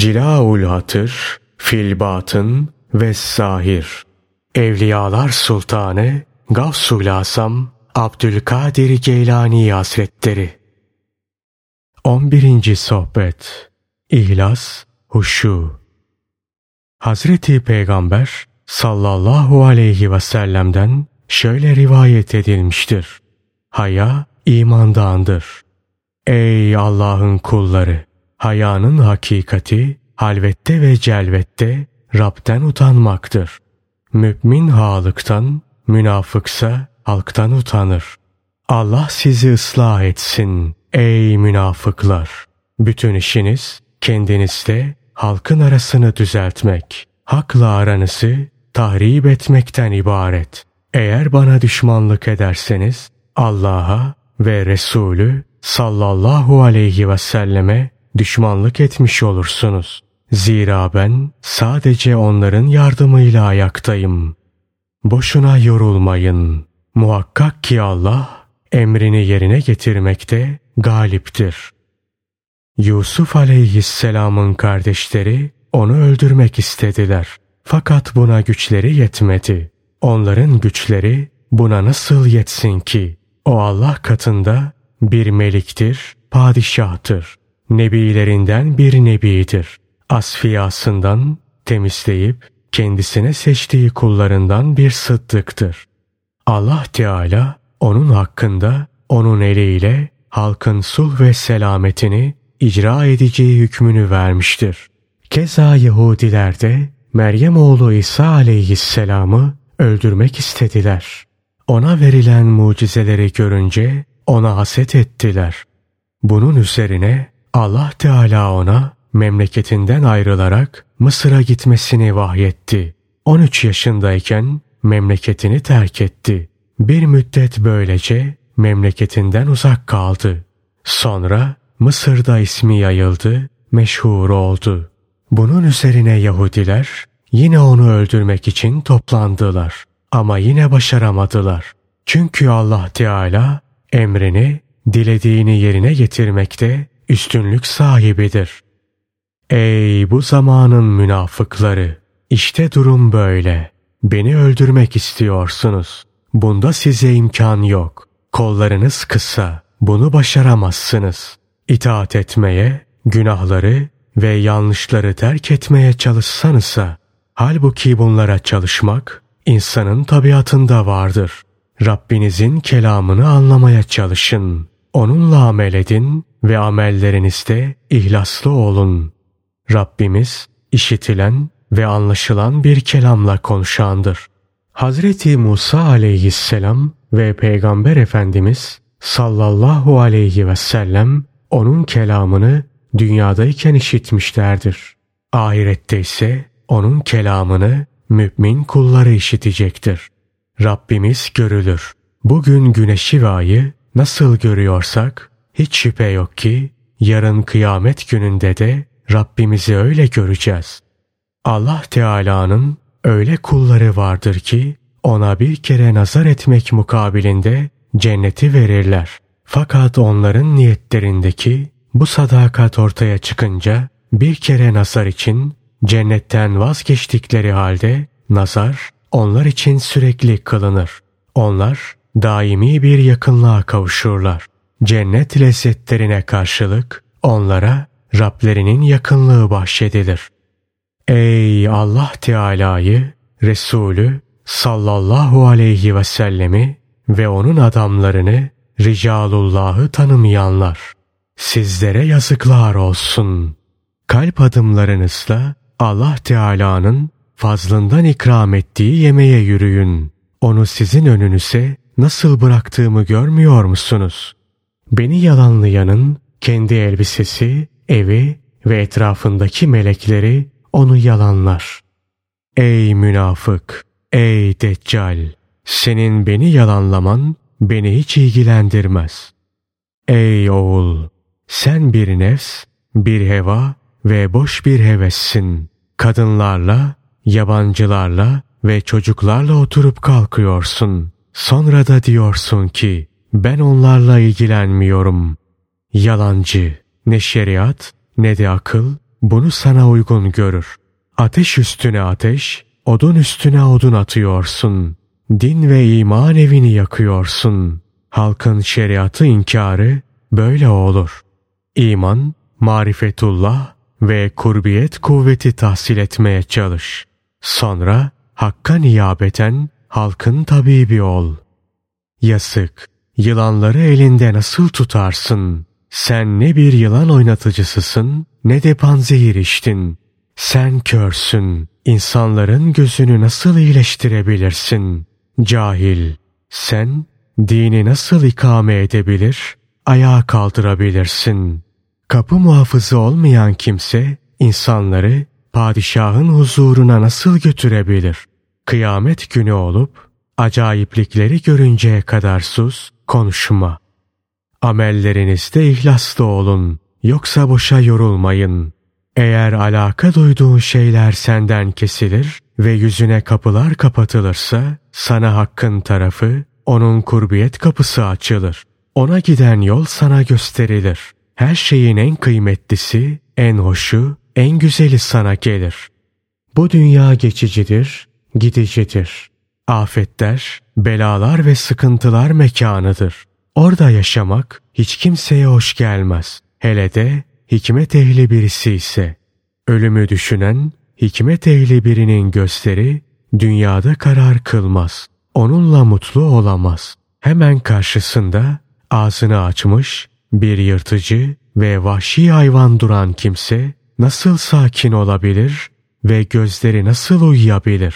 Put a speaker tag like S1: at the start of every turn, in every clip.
S1: Cilaul Hatır, Filbatın ve Sahir. Evliyalar Sultanı Gavsul Asam Abdülkadir Geylani Hazretleri 11. Sohbet İhlas, Huşu Hazreti Peygamber sallallahu aleyhi ve sellem'den şöyle rivayet edilmiştir. Haya imandandır. Ey Allah'ın kulları! Hayanın hakikati halvette ve celvette Rab'den utanmaktır. Mümin halıktan, münafıksa halktan utanır. Allah sizi ıslah etsin ey münafıklar. Bütün işiniz kendinizde halkın arasını düzeltmek, hakla aranızı tahrip etmekten ibaret. Eğer bana düşmanlık ederseniz Allah'a ve Resulü sallallahu aleyhi ve selleme düşmanlık etmiş olursunuz. Zira ben sadece onların yardımıyla ayaktayım. Boşuna yorulmayın. Muhakkak ki Allah emrini yerine getirmekte galiptir. Yusuf aleyhisselamın kardeşleri onu öldürmek istediler. Fakat buna güçleri yetmedi. Onların güçleri buna nasıl yetsin ki? O Allah katında bir meliktir, padişahtır. Nebilerinden bir nebidir. Asfiyasından temizleyip kendisine seçtiği kullarından bir sıddıktır. Allah Teala onun hakkında onun eliyle halkın sulh ve selametini icra edeceği hükmünü vermiştir. Keza Yahudiler de Meryem oğlu İsa aleyhisselamı öldürmek istediler. Ona verilen mucizeleri görünce ona haset ettiler. Bunun üzerine Allah Teala ona memleketinden ayrılarak Mısır'a gitmesini vahyetti. 13 yaşındayken memleketini terk etti. Bir müddet böylece memleketinden uzak kaldı. Sonra Mısır'da ismi yayıldı, meşhur oldu. Bunun üzerine Yahudiler yine onu öldürmek için toplandılar. Ama yine başaramadılar. Çünkü Allah Teala emrini dilediğini yerine getirmekte üstünlük sahibidir. Ey bu zamanın münafıkları! İşte durum böyle. Beni öldürmek istiyorsunuz. Bunda size imkan yok. Kollarınız kısa. Bunu başaramazsınız. İtaat etmeye, günahları ve yanlışları terk etmeye çalışsanızsa, halbuki bunlara çalışmak insanın tabiatında vardır. Rabbinizin kelamını anlamaya çalışın. Onunla amel edin ve amellerinizde ihlaslı olun. Rabbimiz işitilen ve anlaşılan bir kelamla konuşandır. Hazreti Musa aleyhisselam ve Peygamber Efendimiz sallallahu aleyhi ve sellem onun kelamını dünyadayken işitmişlerdir. Ahirette ise onun kelamını mümin kulları işitecektir. Rabbimiz görülür. Bugün güneşi ve ayı nasıl görüyorsak hiç şüphe yok ki yarın kıyamet gününde de Rabbimizi öyle göreceğiz. Allah Teala'nın öyle kulları vardır ki ona bir kere nazar etmek mukabilinde cenneti verirler. Fakat onların niyetlerindeki bu sadakat ortaya çıkınca bir kere nazar için cennetten vazgeçtikleri halde nazar onlar için sürekli kılınır. Onlar daimi bir yakınlığa kavuşurlar. Cennet lezzetlerine karşılık onlara Rablerinin yakınlığı bahşedilir. Ey Allah Teala'yı, Resulü sallallahu aleyhi ve sellemi ve onun adamlarını Ricalullah'ı tanımayanlar. Sizlere yazıklar olsun. Kalp adımlarınızla Allah Teala'nın fazlından ikram ettiği yemeğe yürüyün. Onu sizin önünüze nasıl bıraktığımı görmüyor musunuz? Beni yalanlayanın kendi elbisesi, evi ve etrafındaki melekleri onu yalanlar. Ey münafık! Ey deccal! Senin beni yalanlaman beni hiç ilgilendirmez. Ey oğul! Sen bir nefs, bir heva ve boş bir hevessin. Kadınlarla, yabancılarla ve çocuklarla oturup kalkıyorsun. Sonra da diyorsun ki ben onlarla ilgilenmiyorum. Yalancı, ne şeriat, ne de akıl, bunu sana uygun görür. Ateş üstüne ateş, odun üstüne odun atıyorsun. Din ve iman evini yakıyorsun. Halkın şeriatı inkarı böyle olur. İman, marifetullah ve kurbiyet kuvveti tahsil etmeye çalış. Sonra Hakk'a niyabeten halkın tabibi ol. Yasık, yılanları elinde nasıl tutarsın? Sen ne bir yılan oynatıcısısın ne de panzehir içtin. Sen körsün, insanların gözünü nasıl iyileştirebilirsin? Cahil, sen dini nasıl ikame edebilir, ayağa kaldırabilirsin? Kapı muhafızı olmayan kimse insanları padişahın huzuruna nasıl götürebilir? Kıyamet günü olup acayiplikleri görünceye kadar sus, konuşma. Amellerinizde ihlaslı olun, yoksa boşa yorulmayın. Eğer alaka duyduğun şeyler senden kesilir ve yüzüne kapılar kapatılırsa, sana hakkın tarafı, onun kurbiyet kapısı açılır. Ona giden yol sana gösterilir. Her şeyin en kıymetlisi, en hoşu, en güzeli sana gelir. Bu dünya geçicidir, gidicidir. Afetler, belalar ve sıkıntılar mekanıdır. Orada yaşamak hiç kimseye hoş gelmez. Hele de hikmet ehli birisi ise. Ölümü düşünen, hikmet ehli birinin gösteri dünyada karar kılmaz. Onunla mutlu olamaz. Hemen karşısında ağzını açmış bir yırtıcı ve vahşi hayvan duran kimse nasıl sakin olabilir ve gözleri nasıl uyuyabilir?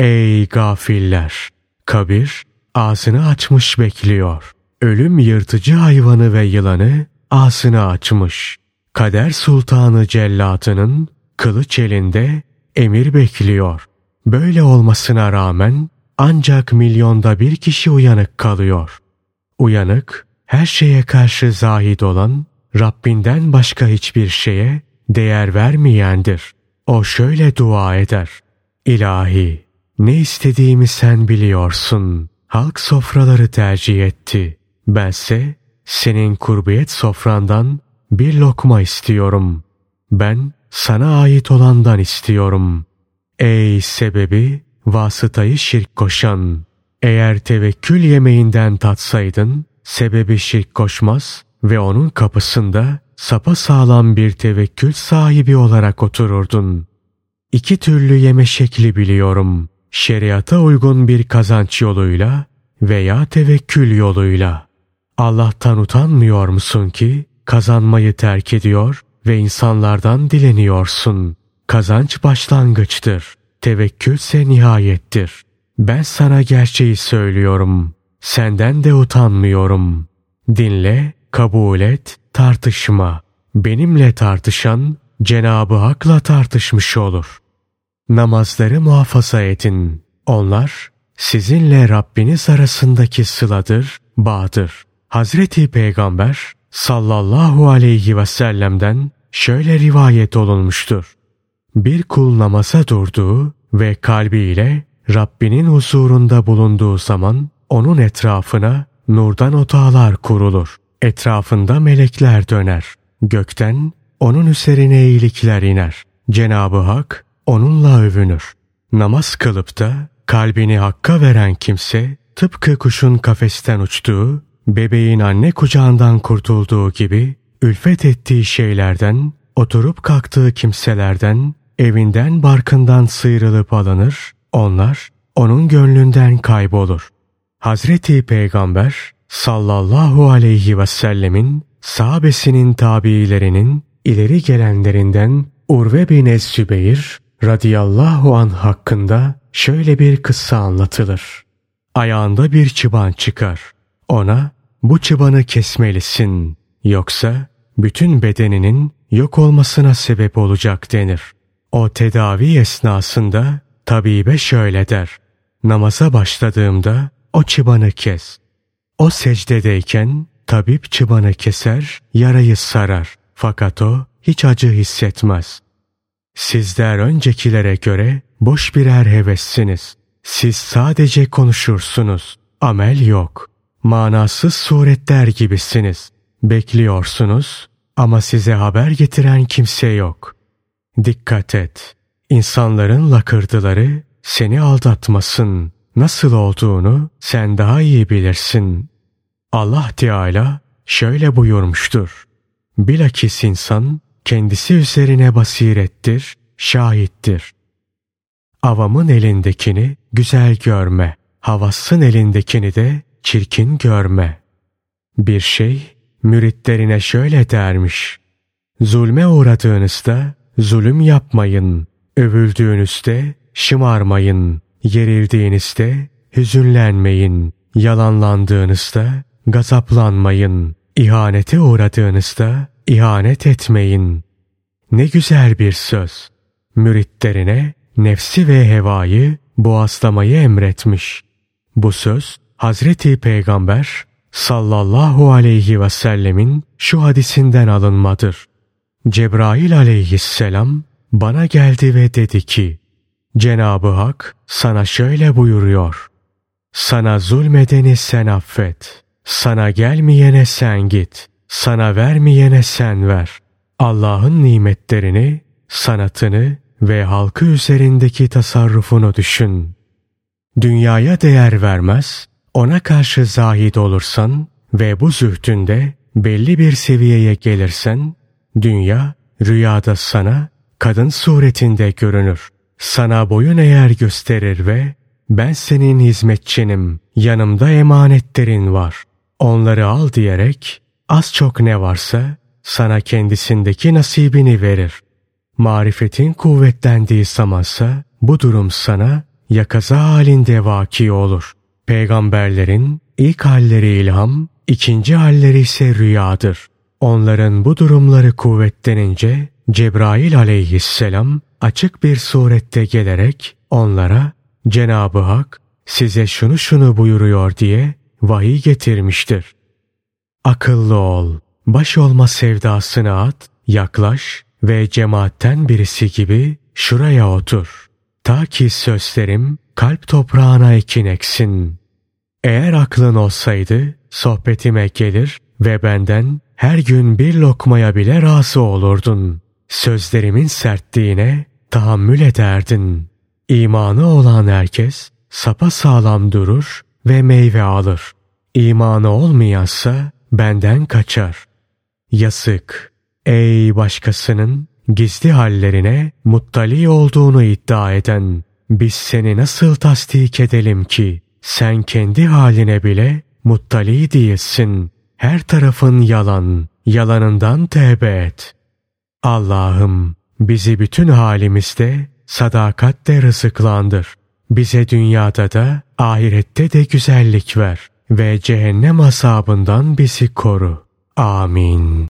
S1: Ey gafiller! Kabir ağzını açmış bekliyor. Ölüm yırtıcı hayvanı ve yılanı ağzını açmış. Kader sultanı cellatının kılıç elinde emir bekliyor. Böyle olmasına rağmen ancak milyonda bir kişi uyanık kalıyor. Uyanık, her şeye karşı zahid olan, Rabbinden başka hiçbir şeye değer vermeyendir. O şöyle dua eder. İlahi, ne istediğimi sen biliyorsun. Halk sofraları tercih etti. Bense senin kurbiyet sofrandan bir lokma istiyorum. Ben sana ait olandan istiyorum. Ey sebebi vasıtayı şirk koşan. Eğer tevekkül yemeğinden tatsaydın sebebi şirk koşmaz ve onun kapısında sapa sağlam bir tevekkül sahibi olarak otururdun. İki türlü yeme şekli biliyorum. Şeriata uygun bir kazanç yoluyla veya tevekkül yoluyla. Allah'tan utanmıyor musun ki kazanmayı terk ediyor ve insanlardan dileniyorsun. Kazanç başlangıçtır. Tevekkülse nihayettir. Ben sana gerçeği söylüyorum. Senden de utanmıyorum. Dinle, kabul et, tartışma. Benimle tartışan Cenabı Hak'la tartışmış olur. Namazları muhafaza edin. Onlar sizinle Rabbiniz arasındaki sıladır, bağdır. Hazreti Peygamber sallallahu aleyhi ve sellem'den şöyle rivayet olunmuştur. Bir kul namaza durduğu ve kalbiyle Rabbinin huzurunda bulunduğu zaman onun etrafına nurdan otağlar kurulur. Etrafında melekler döner. Gökten onun üzerine iyilikler iner. Cenabı Hak onunla övünür. Namaz kılıp da kalbini Hakk'a veren kimse tıpkı kuşun kafesten uçtuğu, bebeğin anne kucağından kurtulduğu gibi ülfet ettiği şeylerden, oturup kalktığı kimselerden, evinden barkından sıyrılıp alınır, onlar onun gönlünden kaybolur. Hazreti Peygamber sallallahu aleyhi ve sellemin sahabesinin tabiilerinin ileri gelenlerinden Urve bin Es-Sübeyir radıyallahu an hakkında şöyle bir kıssa anlatılır. Ayağında bir çıban çıkar. Ona bu çıbanı kesmelisin yoksa bütün bedeninin yok olmasına sebep olacak denir. O tedavi esnasında tabibe şöyle der. Namaza başladığımda o çıbanı kes. O secdedeyken tabip çıbanı keser, yarayı sarar. Fakat o hiç acı hissetmez. Sizler öncekilere göre boş birer hevessiniz. Siz sadece konuşursunuz. Amel yok. Manasız suretler gibisiniz. Bekliyorsunuz ama size haber getiren kimse yok. Dikkat et. İnsanların lakırdıları seni aldatmasın. Nasıl olduğunu sen daha iyi bilirsin. Allah Teala şöyle buyurmuştur. Bilakis insan kendisi üzerine basirettir, şahittir. Avamın elindekini güzel görme, havasın elindekini de çirkin görme. Bir şey müritlerine şöyle dermiş. Zulme uğradığınızda zulüm yapmayın. Övüldüğünüzde şımarmayın. Yerildiğinizde hüzünlenmeyin. Yalanlandığınızda gazaplanmayın. İhanete uğradığınızda ihanet etmeyin. Ne güzel bir söz. Müritlerine nefsi ve hevayı boğazlamayı emretmiş. Bu söz Hazreti Peygamber sallallahu aleyhi ve sellemin şu hadisinden alınmadır. Cebrail aleyhisselam bana geldi ve dedi ki, Cenabı Hak sana şöyle buyuruyor. Sana zulmedeni sen affet. Sana gelmeyene sen git. Sana vermeyene sen ver. Allah'ın nimetlerini, sanatını ve halkı üzerindeki tasarrufunu düşün. Dünyaya değer vermez, ona karşı zahid olursan ve bu zühtünde belli bir seviyeye gelirsen, dünya rüyada sana kadın suretinde görünür. Sana boyun eğer gösterir ve ben senin hizmetçinim, yanımda emanetlerin var. Onları al diyerek az çok ne varsa sana kendisindeki nasibini verir. Marifetin kuvvetlendiği zamansa bu durum sana yakaza halinde vaki olur. Peygamberlerin ilk halleri ilham, ikinci halleri ise rüyadır. Onların bu durumları kuvvetlenince Cebrail aleyhisselam açık bir surette gelerek onlara Cenab-ı Hak size şunu şunu buyuruyor diye vahiy getirmiştir. Akıllı ol, baş olma sevdasını at, yaklaş ve cemaatten birisi gibi şuraya otur. Ta ki sözlerim kalp toprağına ekin eksin. Eğer aklın olsaydı sohbetime gelir ve benden her gün bir lokmaya bile razı olurdun. Sözlerimin sertliğine tahammül ederdin. İmanı olan herkes sapa sağlam durur ve meyve alır. İmanı olmayansa benden kaçar. Yasık. Ey başkasının gizli hallerine muttali olduğunu iddia eden, biz seni nasıl tasdik edelim ki? Sen kendi haline bile muttali değilsin. Her tarafın yalan, yalanından tevbe et. Allah'ım bizi bütün halimizde sadakatle rızıklandır. Bize dünyada da ahirette de güzellik ver ve cehennem asabından bizi koru. Amin.